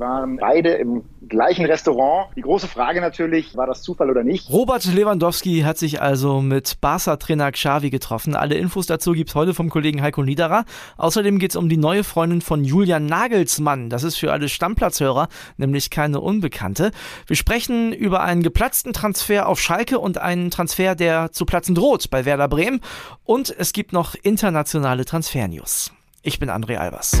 waren beide im gleichen Restaurant. Die große Frage natürlich, war das Zufall oder nicht? Robert Lewandowski hat sich also mit Barca-Trainer Xavi getroffen. Alle Infos dazu gibt's heute vom Kollegen Heiko Niederer. Außerdem geht's um die neue Freundin von Julian Nagelsmann. Das ist für alle Stammplatzhörer nämlich keine Unbekannte. Wir sprechen über einen geplatzten Transfer auf Schalke und einen Transfer, der zu platzen droht bei Werder Bremen. Und es gibt noch internationale Transfernews. Ich bin André Albers.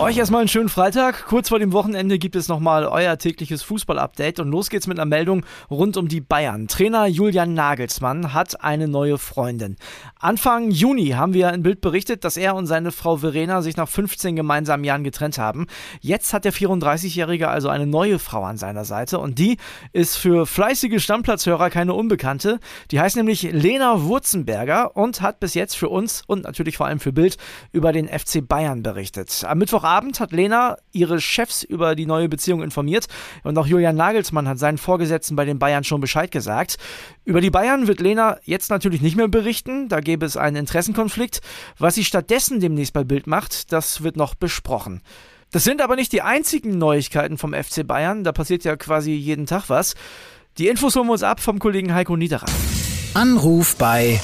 Euch erstmal einen schönen Freitag. Kurz vor dem Wochenende gibt es nochmal euer tägliches Fußball-Update und los geht's mit einer Meldung rund um die Bayern. Trainer Julian Nagelsmann hat eine neue Freundin. Anfang Juni haben wir ein Bild berichtet, dass er und seine Frau Verena sich nach 15 gemeinsamen Jahren getrennt haben. Jetzt hat der 34-Jährige also eine neue Frau an seiner Seite und die ist für fleißige Stammplatzhörer keine Unbekannte. Die heißt nämlich Lena Wurzenberger und hat bis jetzt für uns und natürlich vor allem für Bild über den FC Bayern berichtet. Am Mittwoch Mittwochabend hat Lena ihre Chefs über die neue Beziehung informiert und auch Julian Nagelsmann hat seinen Vorgesetzten bei den Bayern schon Bescheid gesagt. Über die Bayern wird Lena jetzt natürlich nicht mehr berichten, da gäbe es einen Interessenkonflikt. Was sie stattdessen demnächst bei Bild macht, das wird noch besprochen. Das sind aber nicht die einzigen Neuigkeiten vom FC Bayern, da passiert ja quasi jeden Tag was. Die Infos holen wir uns ab vom Kollegen Heiko Niederer. Anruf bei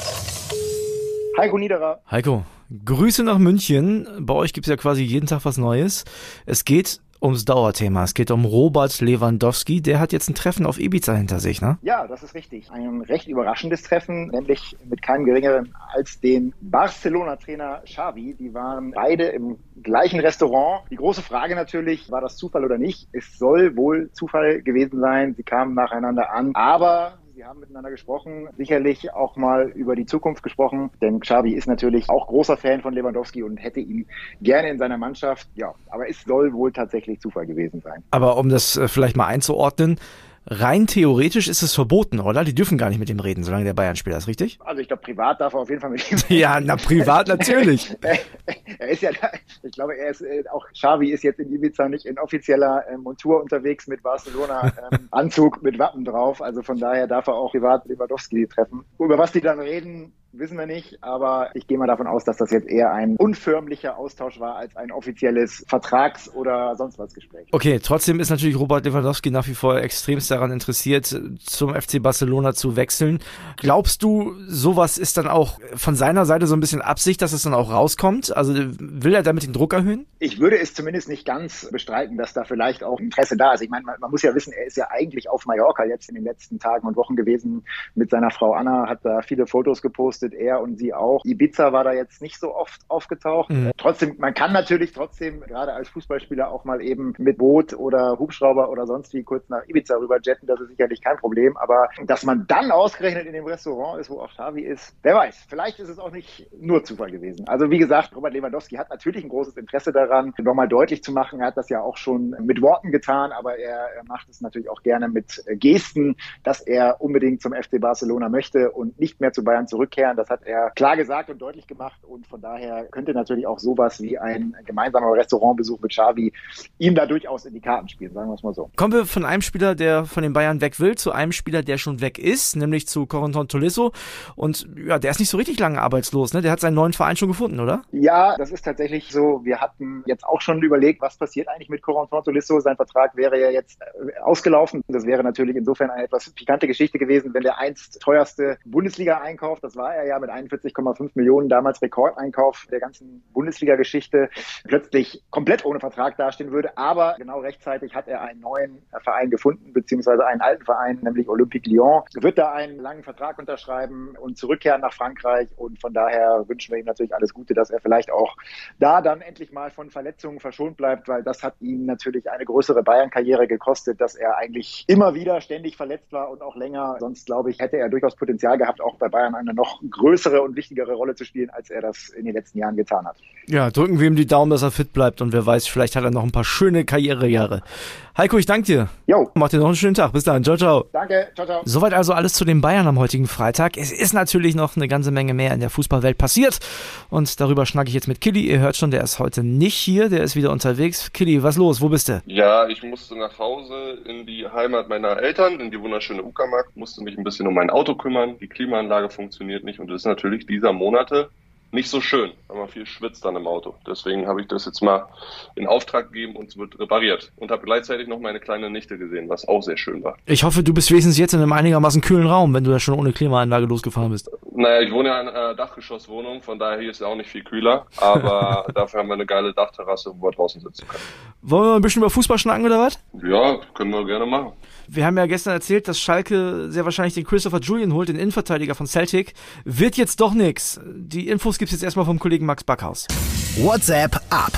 Heiko Niederer. Heiko, Grüße nach München. Bei euch gibt es ja quasi jeden Tag was Neues. Es geht ums Dauerthema. Es geht um Robert Lewandowski. Der hat jetzt ein Treffen auf Ibiza hinter sich, ne? Ja, das ist richtig. Ein recht überraschendes Treffen, nämlich mit keinem geringeren als den Barcelona-Trainer Xavi. Die waren beide im gleichen Restaurant. Die große Frage natürlich, war das Zufall oder nicht? Es soll wohl Zufall gewesen sein. Sie kamen nacheinander an. Aber Haben miteinander gesprochen, sicherlich auch mal über die Zukunft gesprochen, denn Xavi ist natürlich auch großer Fan von Lewandowski und hätte ihn gerne in seiner Mannschaft. Ja, aber es soll wohl tatsächlich Zufall gewesen sein. Aber um das äh, vielleicht mal einzuordnen, rein theoretisch ist es verboten, oder? Die dürfen gar nicht mit ihm reden, solange der Bayern-Spieler ist, richtig? Also ich glaube, privat darf er auf jeden Fall mit ihm reden. Ja, na, privat natürlich. er ist ja, ich glaube, er ist, äh, auch Xavi ist jetzt in Ibiza nicht in offizieller äh, Montur unterwegs mit Barcelona-Anzug ähm, mit Wappen drauf. Also von daher darf er auch privat Lewandowski treffen. Über was die dann reden, wissen wir nicht, aber ich gehe mal davon aus, dass das jetzt eher ein unförmlicher Austausch war als ein offizielles Vertrags- oder sonst was Gespräch. Okay, trotzdem ist natürlich Robert Lewandowski nach wie vor extremst daran interessiert, zum FC Barcelona zu wechseln. Glaubst du, sowas ist dann auch von seiner Seite so ein bisschen Absicht, dass es dann auch rauskommt? Also will er damit den Druck erhöhen? Ich würde es zumindest nicht ganz bestreiten, dass da vielleicht auch Interesse da ist. Ich meine, man, man muss ja wissen, er ist ja eigentlich auf Mallorca jetzt in den letzten Tagen und Wochen gewesen mit seiner Frau Anna, hat da viele Fotos gepostet gepostet, er und sie auch. Ibiza war da jetzt nicht so oft aufgetaucht. Mhm. Äh, trotzdem, man kann natürlich trotzdem gerade als Fußballspieler auch mal eben mit Boot oder Hubschrauber oder sonst wie kurz nach Ibiza rüber jetten, das ist sicherlich kein Problem. Aber dass man dann ausgerechnet in dem Restaurant ist, wo auch Xavi ist, wer weiß. Vielleicht ist es auch nicht nur Zufall gewesen. Also wie gesagt, Robert Lewandowski hat natürlich ein großes Interesse daran, nochmal deutlich zu machen. Er hat das ja auch schon mit Worten getan, aber er, macht es natürlich auch gerne mit Gesten, dass er unbedingt zum FC Barcelona möchte und nicht mehr zu Bayern zurückkehren. Das hat er klar gesagt und deutlich gemacht. Und von daher könnte natürlich auch sowas wie ein gemeinsamer Restaurantbesuch mit Xavi ihm da durchaus in die Karten spielen, sagen wir es mal so. Kommen wir von einem Spieler, der von den Bayern weg will, zu einem Spieler, der schon weg ist, nämlich zu Corentin Tolisso. Und ja, der ist nicht so richtig lange arbeitslos, ne? Der hat seinen neuen Verein schon gefunden, oder? Ja, das ist tatsächlich so. Wir hatten jetzt auch schon überlegt, was passiert eigentlich mit Corentin Tolisso. Sein Vertrag wäre ja jetzt äh, ausgelaufen. Das wäre natürlich insofern eine etwas pikante Geschichte gewesen, wenn der einst teuerste Bundesliga-Einkauf, das war er ja mit 41,5 Millionen, damals Rekordeinkauf der ganzen Bundesliga-Geschichte, plötzlich komplett ohne Vertrag dastehen würde. Aber genau rechtzeitig hat er einen neuen Verein gefunden, beziehungsweise einen alten Verein, nämlich Olympique Lyon. Wird da einen langen Vertrag unterschreiben und zurückkehren nach Frankreich. Und von daher wünschen wir ihm natürlich alles Gute, dass er vielleicht auch da dann endlich mal von Verletzungen verschont bleibt, weil das hat ihm natürlich eine größere Bayern-Karriere gekostet, dass er eigentlich immer wieder ständig verletzt war und auch länger. Sonst glaube ich, hätte er durchaus Potenzial gehabt, auch bei Bayern eine noch größere und wichtigere Rolle zu spielen, als er das in den letzten Jahren getan hat. Ja, drücken wir ihm die Daumen, dass er fit bleibt und wer weiß, vielleicht hat er noch ein paar schöne Karrierejahre. Heiko, ich danke dir. Jo. Mach dir noch einen schönen Tag. Bis dann. Ciao, ciao. Danke. Ciao, ciao. Soweit also alles zu den Bayern am heutigen Freitag. Es ist natürlich noch eine ganze Menge mehr in der Fußballwelt passiert und darüber schnacke ich jetzt mit Killy. Ihr hört schon, der ist heute nicht hier, der ist wieder unterwegs. Killy, was los? Wo bist du? Ja, ich musste nach Hause in die Heimat meiner Eltern, in die wunderschöne Uckermark, musste mich ein bisschen um mein Auto kümmern. Die Klimaanlage funktioniert nicht und es ist natürlich dieser Monate nicht so schön, weil man viel schwitzt dann im Auto. Deswegen habe ich das jetzt mal in Auftrag gegeben und es wird repariert. Und habe gleichzeitig noch meine kleine Nichte gesehen, was auch sehr schön war. Ich hoffe, du bist wenigstens jetzt in einem einigermaßen kühlen Raum, wenn du ja schon ohne Klimaanlage losgefahren bist. Naja, ich wohne ja in einer Dachgeschosswohnung, von daher hier ist ja auch nicht viel kühler, aber dafür haben wir eine geile Dachterrasse, wo wir draußen sitzen können. Wollen wir mal ein bisschen über Fußball schnacken oder was? Ja, können wir gerne machen. Wir haben ja gestern erzählt, dass Schalke sehr wahrscheinlich den Christopher Julian holt, den Innenverteidiger von Celtic. Wird jetzt doch nix. Die Infos gibt's jetzt erstmal vom Kollegen Max Backhaus. WhatsApp ab.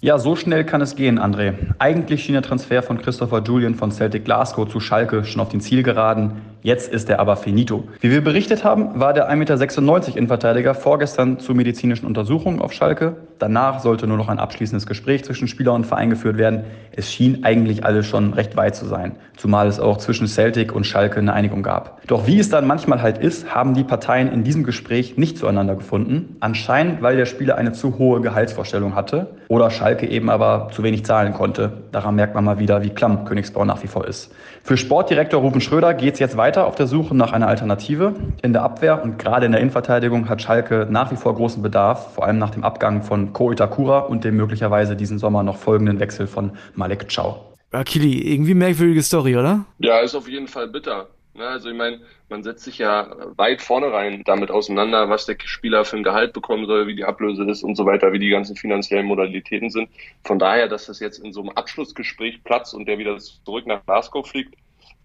Ja, so schnell kann es gehen, André. Eigentlich schien der Transfer von Christopher Julian von Celtic Glasgow zu Schalke schon auf den Zielgeraden. Jetzt ist er aber finito. Wie wir berichtet haben, war der 1,96 Meter Innenverteidiger vorgestern zur medizinischen Untersuchung auf Schalke. Danach sollte nur noch ein abschließendes Gespräch zwischen Spieler und Verein geführt werden. Es schien eigentlich alles schon recht weit zu sein, zumal es auch zwischen Celtic und Schalke eine Einigung gab. Doch wie es dann manchmal halt ist, haben die Parteien in diesem Gespräch nicht zueinander gefunden. Anscheinend, weil der Spieler eine zu hohe Gehaltsvorstellung hatte oder Schalke eben aber zu wenig zahlen konnte. Daran merkt man mal wieder, wie klamm Königsbau nach wie vor ist. Für Sportdirektor Rufen Schröder geht es jetzt weiter auf der Suche nach einer Alternative. In der Abwehr und gerade in der Innenverteidigung hat Schalke nach wie vor großen Bedarf, vor allem nach dem Abgang von Ko Itakura und dem möglicherweise diesen Sommer noch folgenden Wechsel von Malek Chow. Akili, irgendwie merkwürdige Story, oder? Ja, ist auf jeden Fall bitter. Also ich meine, man setzt sich ja weit vorne rein damit auseinander, was der Spieler für ein Gehalt bekommen soll, wie die Ablöse ist und so weiter, wie die ganzen finanziellen Modalitäten sind. Von daher, dass das jetzt in so einem Abschlussgespräch platzt und der wieder zurück nach Glasgow fliegt,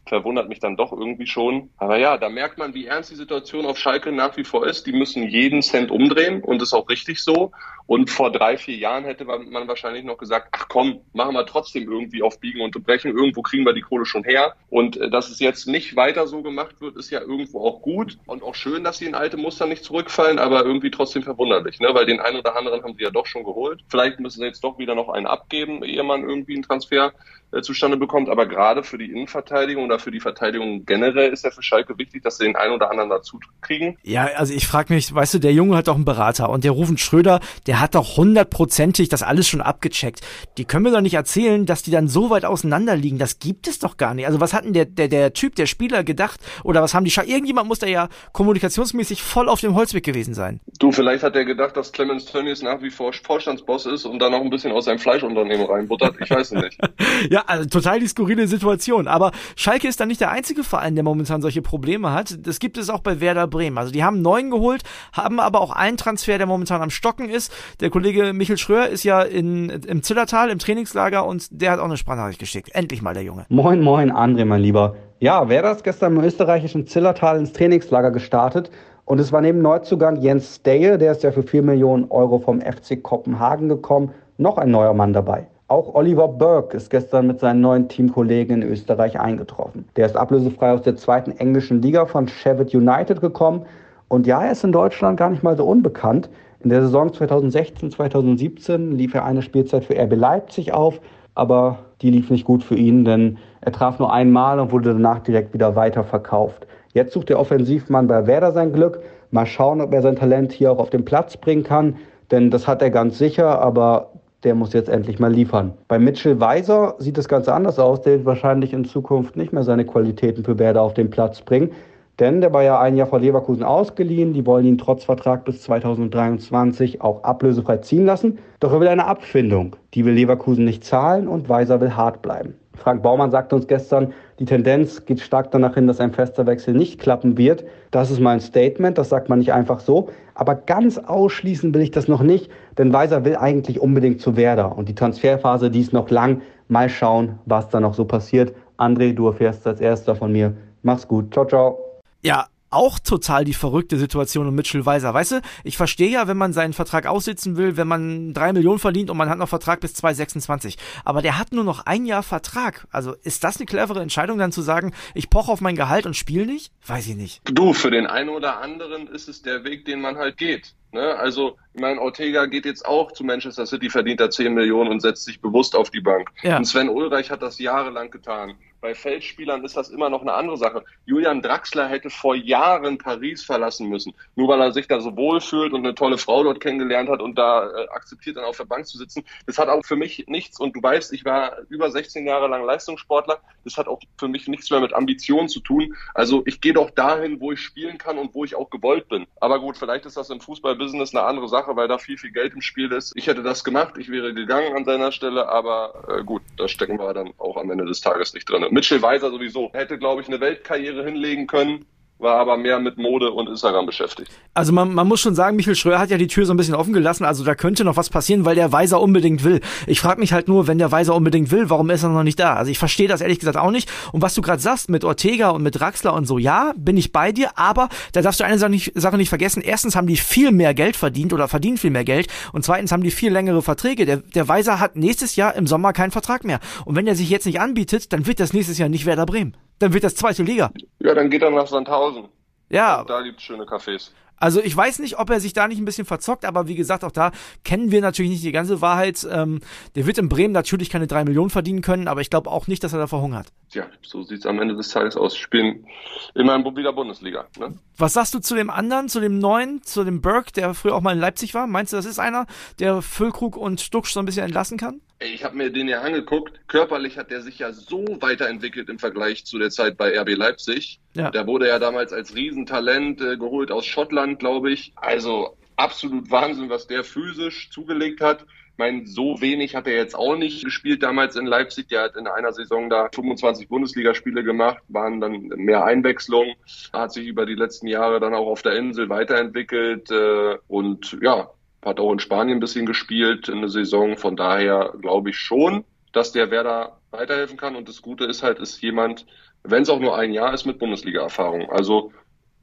verwundert mich dann doch irgendwie schon. Aber ja, da merkt man, wie ernst die Situation auf Schalke nach wie vor ist. Die müssen jeden Cent umdrehen und ist auch richtig so. Und vor drei, vier Jahren hätte man wahrscheinlich noch gesagt, ach komm, machen wir trotzdem irgendwie auf Biegen und Brechen. Irgendwo kriegen wir die Kohle schon her. Und äh, dass es jetzt nicht weiter so gemacht wird, ist ja irgendwo auch gut und auch schön, dass sie in alte Muster nicht zurückfallen, aber irgendwie trotzdem verwunderlich, ne? weil den einen oder anderen haben sie ja doch schon geholt. Vielleicht müssen sie jetzt doch wieder noch einen abgeben, ehe man irgendwie einen Transfer äh, zustande bekommt. Aber gerade für die Innenverteidigung oder für die Verteidigung generell ist ja für Schalke wichtig, dass sie den einen oder anderen dazu kriegen. Ja, also ich frage mich, weißt du, der Junge hat doch einen Berater und der Rufen Schröder, der hat doch hundertprozentig das alles schon abgecheckt. Die können mir doch nicht erzählen, dass die dann so weit auseinander liegen. Das gibt es doch gar nicht. Also was hat denn der, der, der Typ, der Spieler gedacht? Oder was haben die Schalke? Irgendjemand muss da ja kommunikationsmäßig voll auf dem Holzweg gewesen sein. Du, vielleicht hat er gedacht, dass Clemens Tönnies nach wie vor Vorstandsboss ist und dann noch ein bisschen aus seinem Fleischunternehmen reinbuttert. Ich weiß es nicht. ja, also total die skurrile Situation. Aber Schalke ist dann nicht der einzige Verein, der momentan solche Probleme hat. Das gibt es auch bei Werder Bremen. Also die haben neun geholt, haben aber auch einen Transfer, der momentan am Stocken ist. Der Kollege Michel Schröer ist ja in, im Zillertal im Trainingslager und der hat auch eine Sprachnachricht geschickt. Endlich mal der Junge. Moin, moin, André, mein Lieber. Ja, Werder ist gestern im österreichischen Zillertal ins Trainingslager gestartet. Und es war neben Neuzugang Jens Steye, der ist ja für 4 Millionen Euro vom FC Kopenhagen gekommen, noch ein neuer Mann dabei. Auch Oliver Burke ist gestern mit seinen neuen Teamkollegen in Österreich eingetroffen. Der ist ablösefrei aus der zweiten englischen Liga von Sheffield United gekommen. Und ja, er ist in Deutschland gar nicht mal so unbekannt. In der Saison 2016, 2017 lief er eine Spielzeit für RB Leipzig auf, aber die lief nicht gut für ihn, denn er traf nur einmal und wurde danach direkt wieder weiterverkauft. Jetzt sucht der Offensivmann bei Werder sein Glück. Mal schauen, ob er sein Talent hier auch auf den Platz bringen kann, denn das hat er ganz sicher, aber der muss jetzt endlich mal liefern. Bei Mitchell Weiser sieht das Ganze anders aus. Der wird wahrscheinlich in Zukunft nicht mehr seine Qualitäten für Werder auf den Platz bringen. Denn der war ja ein Jahr vor Leverkusen ausgeliehen. Die wollen ihn trotz Vertrag bis 2023 auch ablösefrei ziehen lassen. Doch er will eine Abfindung. Die will Leverkusen nicht zahlen und Weiser will hart bleiben. Frank Baumann sagte uns gestern, die Tendenz geht stark danach hin, dass ein fester Wechsel nicht klappen wird. Das ist mein Statement, das sagt man nicht einfach so. Aber ganz ausschließen will ich das noch nicht, denn Weiser will eigentlich unbedingt zu Werder. Und die Transferphase, die ist noch lang. Mal schauen, was da noch so passiert. André, du erfährst als erster von mir. Mach's gut. Ciao, ciao. Ja, auch total die verrückte Situation um Mitchell Weiser. Weißt du, ich verstehe ja, wenn man seinen Vertrag aussitzen will, wenn man drei Millionen verdient und man hat noch Vertrag bis 2026. Aber der hat nur noch ein Jahr Vertrag. Also ist das eine clevere Entscheidung, dann zu sagen, ich poche auf mein Gehalt und spiele nicht? Weiß ich nicht. Du, für den einen oder anderen ist es der Weg, den man halt geht. Ne? Also, ich meine, Ortega geht jetzt auch zu Manchester City, verdient da 10 Millionen und setzt sich bewusst auf die Bank. Ja. Und Sven Ulreich hat das jahrelang getan. Bei Feldspielern ist das immer noch eine andere Sache. Julian Draxler hätte vor Jahren Paris verlassen müssen, nur weil er sich da so wohl fühlt und eine tolle Frau dort kennengelernt hat und da äh, akzeptiert dann auf der Bank zu sitzen. Das hat auch für mich nichts, und du weißt, ich war über 16 Jahre lang Leistungssportler, das hat auch für mich nichts mehr mit Ambition zu tun. Also ich gehe doch dahin, wo ich spielen kann und wo ich auch gewollt bin. Aber gut, vielleicht ist das im Fußballbusiness eine andere Sache, weil da viel, viel Geld im Spiel ist. Ich hätte das gemacht, ich wäre gegangen an seiner Stelle, aber äh, gut, da stecken wir dann auch am Ende des Tages nicht drin. Mitchell Weiser sowieso hätte, glaube ich, eine Weltkarriere hinlegen können war aber mehr mit Mode und Instagram beschäftigt. Also man, man muss schon sagen, Michael Schröer hat ja die Tür so ein bisschen offen gelassen, also da könnte noch was passieren, weil der Weiser unbedingt will. Ich frage mich halt nur, wenn der Weiser unbedingt will, warum ist er noch nicht da? Also ich verstehe das ehrlich gesagt auch nicht. Und was du gerade sagst mit Ortega und mit Draxler und so, ja, bin ich bei dir, aber da darfst du eine Sache nicht, Sache nicht vergessen. Erstens haben die viel mehr Geld verdient oder verdienen viel mehr Geld und zweitens haben die viel längere Verträge. Der, der Weiser hat nächstes Jahr im Sommer keinen Vertrag mehr. Und wenn er sich jetzt nicht anbietet, dann wird das nächstes Jahr nicht Werder Bremen. Dann wird das zweite Liga. Ja, dann geht er nach Sandhausen. Ja. Und da gibt's schöne Cafés. Also ich weiß nicht, ob er sich da nicht ein bisschen verzockt, aber wie gesagt, auch da kennen wir natürlich nicht die ganze Wahrheit. Ähm, der wird in Bremen natürlich keine drei Millionen verdienen können, aber ich glaube auch nicht, dass er da verhungert. Tja, so sieht's am Ende des Tages aus. Spielen immerhin wieder Bundesliga. Ne? Was sagst du zu dem anderen, zu dem neuen, zu dem Burke, der früher auch mal in Leipzig war? Meinst du, das ist einer, der Füllkrug und Stucksch so ein bisschen entlassen kann? Ich habe mir den ja angeguckt. Körperlich hat der sich ja so weiterentwickelt im Vergleich zu der Zeit bei RB Leipzig. Ja. Der wurde ja damals als Riesentalent äh, geholt aus Schottland, glaube ich. Also absolut Wahnsinn, was der physisch zugelegt hat. Ich meine, so wenig hat er jetzt auch nicht gespielt damals in Leipzig. Der hat in einer Saison da 25 Bundesligaspiele gemacht, waren dann mehr Einwechslungen, hat sich über die letzten Jahre dann auch auf der Insel weiterentwickelt äh, und ja, hat auch in Spanien ein bisschen gespielt in der Saison. Von daher glaube ich schon, dass der Werder weiterhelfen kann. Und das Gute ist halt, ist jemand, wenn es auch nur ein Jahr ist, mit Bundesliga-Erfahrung. Also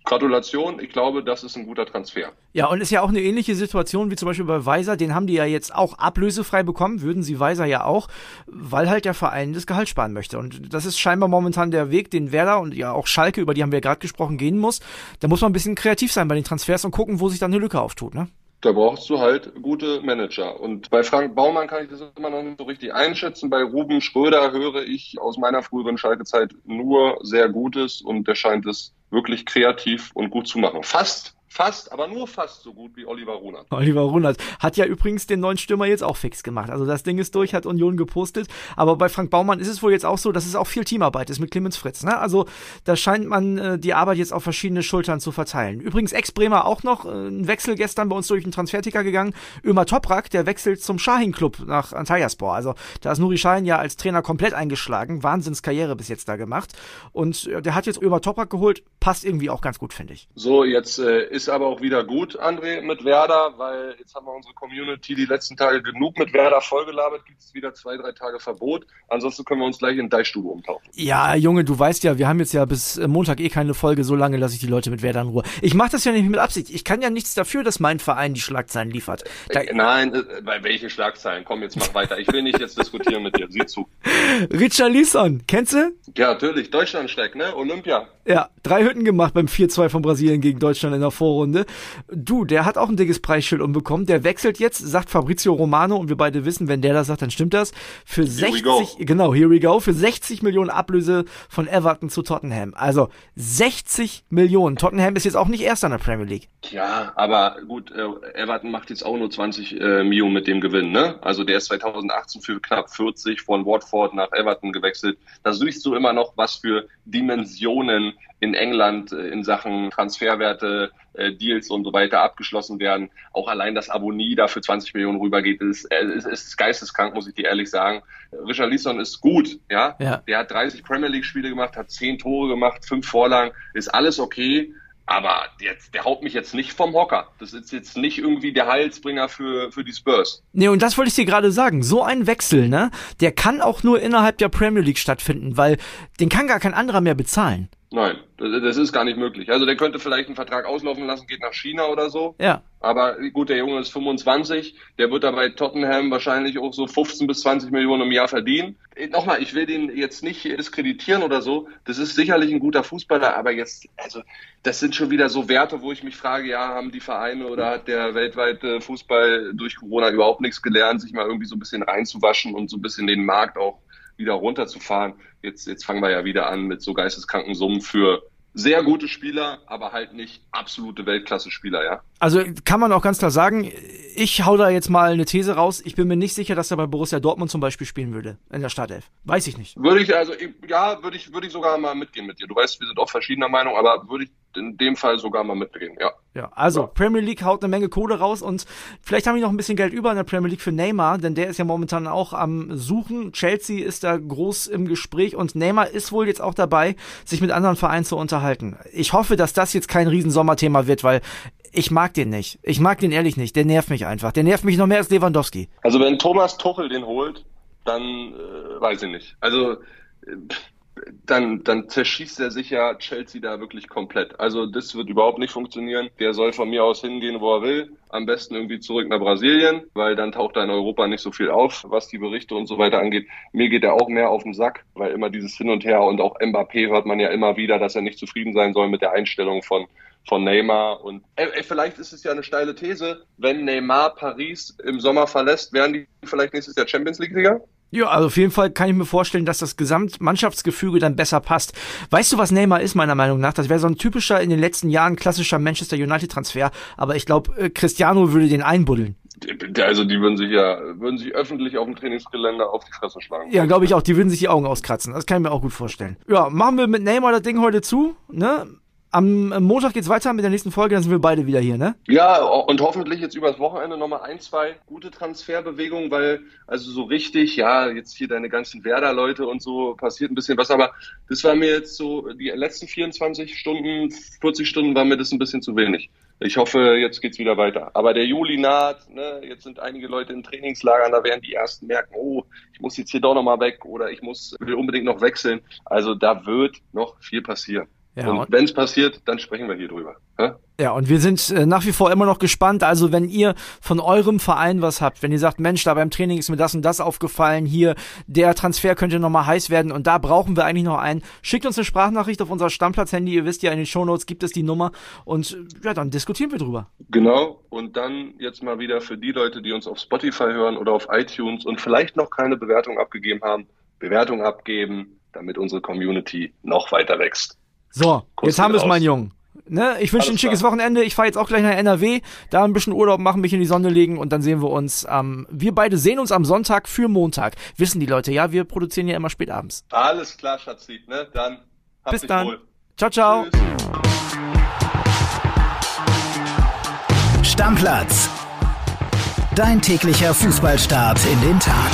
Gratulation, ich glaube, das ist ein guter Transfer. Ja, und ist ja auch eine ähnliche Situation wie zum Beispiel bei Weiser, den haben die ja jetzt auch ablösefrei bekommen, würden sie Weiser ja auch, weil halt der Verein das Gehalt sparen möchte. Und das ist scheinbar momentan der Weg, den Werder und ja auch Schalke, über die haben wir gerade gesprochen, gehen muss. Da muss man ein bisschen kreativ sein bei den Transfers und gucken, wo sich dann eine Lücke auftut, ne? Da brauchst du halt gute Manager. Und bei Frank Baumann kann ich das immer noch nicht so richtig einschätzen. Bei Ruben Schröder höre ich aus meiner früheren Schalke-Zeit nur sehr Gutes und der scheint es wirklich kreativ und gut zu machen. Fast Fast, aber nur fast so gut wie Oliver Runert. Oliver Runert hat ja übrigens den neuen Stürmer jetzt auch fix gemacht. Also das Ding ist durch, hat Union gepostet. Aber bei Frank Baumann ist es wohl jetzt auch so, dass es auch viel Teamarbeit ist mit Clemens Fritz. Ne? Also da scheint man äh, die Arbeit jetzt auf verschiedene Schultern zu verteilen. Übrigens Ex-Bremer auch noch, äh, ein Wechsel gestern bei uns durch den Transferticker gegangen. Ömer Toprak, der wechselt zum Shahin Club nach Antalyaspor. Also da ist Nuri Shahin ja als Trainer komplett eingeschlagen. Wahnsinnskarriere bis jetzt da gemacht. Und äh, der hat jetzt Ömer Toprak geholt. Passt irgendwie auch ganz gut, finde ich. So, jetzt äh, ist aber auch wieder gut, André, mit Werder, weil jetzt haben wir unsere Community die letzten Tage genug mit Werder vollgelabert, gibt es wieder zwei, drei Tage Verbot. Ansonsten können wir uns gleich in Deichstube umtauchen. Ja, Junge, du weißt ja, wir haben jetzt ja bis äh, Montag eh keine Folge, so lange lasse ich die Leute mit Werder in Ruhe. Ich mache das ja nicht mit Absicht. Ich kann ja nichts dafür, dass mein Verein die Schlagzeilen liefert. Da äh, Nein, äh, bei welche Schlagzeilen? Komm, jetzt mach weiter. Ich will nicht jetzt diskutieren mit dir. Sieh zu. Richard Lisson, kennst du? Ja, natürlich. Deutschland steckt, ne? Olympia. Ja, drei Hütten gemacht beim 4-2 von Brasilien gegen Deutschland in der Vorrunde. Du, der hat auch ein dickes Preisschild umbekommen. Der wechselt jetzt, sagt Fabrizio Romano, und wir beide wissen, wenn der das sagt, dann stimmt das. Für here 60, genau, here we go, für 60 Millionen Ablöse von Everton zu Tottenham. Also 60 Millionen. Tottenham ist jetzt auch nicht erster in der Premier League. Ja, aber gut, äh, Everton macht jetzt auch nur 20 äh, Millionen mit dem Gewinn, ne? Also der ist 2018 für knapp 40 von Watford nach Everton gewechselt. Da siehst du immer noch, was für Dimensionen in England äh, in Sachen Transferwerte, äh, Deals und so weiter abgeschlossen werden. Auch allein das Abonie da für 20 Millionen rübergeht, ist, äh, ist, ist geisteskrank, muss ich dir ehrlich sagen. Richard Leeson ist gut, ja? ja. Der hat 30 Premier League Spiele gemacht, hat 10 Tore gemacht, 5 Vorlagen, ist alles okay. Aber jetzt, der haut mich jetzt nicht vom Hocker. Das ist jetzt nicht irgendwie der Heilsbringer für, für die Spurs. Nee, und das wollte ich dir gerade sagen. So ein Wechsel, ne? Der kann auch nur innerhalb der Premier League stattfinden, weil den kann gar kein anderer mehr bezahlen. Nein, das ist gar nicht möglich. Also der könnte vielleicht einen Vertrag auslaufen lassen, geht nach China oder so. Ja. Aber gut, der Junge ist 25, der wird da bei Tottenham wahrscheinlich auch so 15 bis 20 Millionen im Jahr verdienen. Äh, nochmal, ich will den jetzt nicht diskreditieren oder so. Das ist sicherlich ein guter Fußballer, aber jetzt, also das sind schon wieder so Werte, wo ich mich frage, ja, haben die Vereine oder hat der weltweite Fußball durch Corona überhaupt nichts gelernt, sich mal irgendwie so ein bisschen reinzuwaschen und so ein bisschen den Markt auch wieder runterzufahren. Jetzt, jetzt fangen wir ja wieder an mit so geisteskranken Summen für sehr gute Spieler, aber halt nicht absolute Weltklasse-Spieler, ja. Also kann man auch ganz klar sagen, ich hau da jetzt mal eine These raus. Ich bin mir nicht sicher, dass er bei Borussia Dortmund zum Beispiel spielen würde in der Startelf. Weiß ich nicht. Würde ich, also ja, würde ich, würde ich sogar mal mitgehen mit dir. Du weißt, wir sind auch verschiedener Meinung, aber würde ich in dem Fall sogar mal mitdrehen, ja. Ja, also ja. Premier League haut eine Menge Kohle raus und vielleicht haben wir noch ein bisschen Geld über in der Premier League für Neymar, denn der ist ja momentan auch am Suchen. Chelsea ist da groß im Gespräch und Neymar ist wohl jetzt auch dabei, sich mit anderen Vereinen zu unterhalten. Ich hoffe, dass das jetzt kein Riesensommerthema wird, weil ich mag den nicht. Ich mag den ehrlich nicht. Der nervt mich einfach. Der nervt mich noch mehr als Lewandowski. Also wenn Thomas Tuchel den holt, dann äh, weiß ich nicht. Also äh, dann, dann zerschießt er sich ja Chelsea da wirklich komplett. Also das wird überhaupt nicht funktionieren. Der soll von mir aus hingehen, wo er will. Am besten irgendwie zurück nach Brasilien, weil dann taucht er in Europa nicht so viel auf, was die Berichte und so weiter angeht. Mir geht er auch mehr auf den Sack, weil immer dieses Hin und Her und auch Mbappé hört man ja immer wieder, dass er nicht zufrieden sein soll mit der Einstellung von von Neymar. Und ey, vielleicht ist es ja eine steile These, wenn Neymar Paris im Sommer verlässt, werden die vielleicht nächstes Jahr Champions League-Sieger? Ja, also auf jeden Fall kann ich mir vorstellen, dass das Gesamtmannschaftsgefüge dann besser passt. Weißt du, was Neymar ist, meiner Meinung nach? Das wäre so ein typischer, in den letzten Jahren klassischer Manchester United-Transfer. Aber ich glaube, äh, Cristiano würde den einbuddeln. Also die würden sich ja, würden sich öffentlich auf dem Trainingsgelände auf die Fresse schlagen. Ja, glaube ich auch. Die würden sich die Augen auskratzen. Das kann ich mir auch gut vorstellen. Ja, machen wir mit Neymar das Ding heute zu, ne? Am Montag geht's weiter mit der nächsten Folge, dann sind wir beide wieder hier, ne? Ja, und hoffentlich jetzt übers Wochenende nochmal ein, zwei gute Transferbewegungen, weil also so richtig, ja, jetzt hier deine ganzen Werder-Leute und so passiert ein bisschen was, aber das war mir jetzt so, die letzten 24 Stunden, 40 Stunden war mir das ein bisschen zu wenig. Ich hoffe, jetzt geht's wieder weiter. Aber der Juli naht, ne? jetzt sind einige Leute in Trainingslagern, da werden die ersten merken, oh, ich muss jetzt hier doch nochmal weg oder ich muss, will unbedingt noch wechseln. Also da wird noch viel passieren. Ja, und, wenn es passiert, dann sprechen wir hier drüber. Hä? Ja, und wir sind äh, nach wie vor immer noch gespannt. Also, wenn ihr von eurem Verein was habt, wenn ihr sagt, Mensch, da beim Training ist mir das und das aufgefallen, hier, der Transfer könnte nochmal heiß werden und da brauchen wir eigentlich noch einen, schickt uns eine Sprachnachricht auf unser Stammplatz-Handy. Ihr wisst ja, in den Shownotes gibt es die Nummer und äh, ja, dann diskutieren wir drüber. Genau. Und dann jetzt mal wieder für die Leute, die uns auf Spotify hören oder auf iTunes und vielleicht noch keine Bewertung abgegeben haben, Bewertung abgeben, damit unsere Community noch weiter wächst. So, Kurz jetzt haben wir es, mein Junge. Ne? Ich wünsche ein schickes klar. Wochenende. Ich fahre jetzt auch gleich nach NRW, da ein bisschen Urlaub machen, mich in die Sonne legen und dann sehen wir uns. Ähm, wir beide sehen uns am Sonntag für Montag. Wissen die Leute, ja, wir produzieren ja immer spät abends. Alles klar, Schatzi. Ne? Dann hab Bis dann. Wohl. Ciao, ciao. Tschüss. Stammplatz. Dein täglicher Fußballstart in den Tag.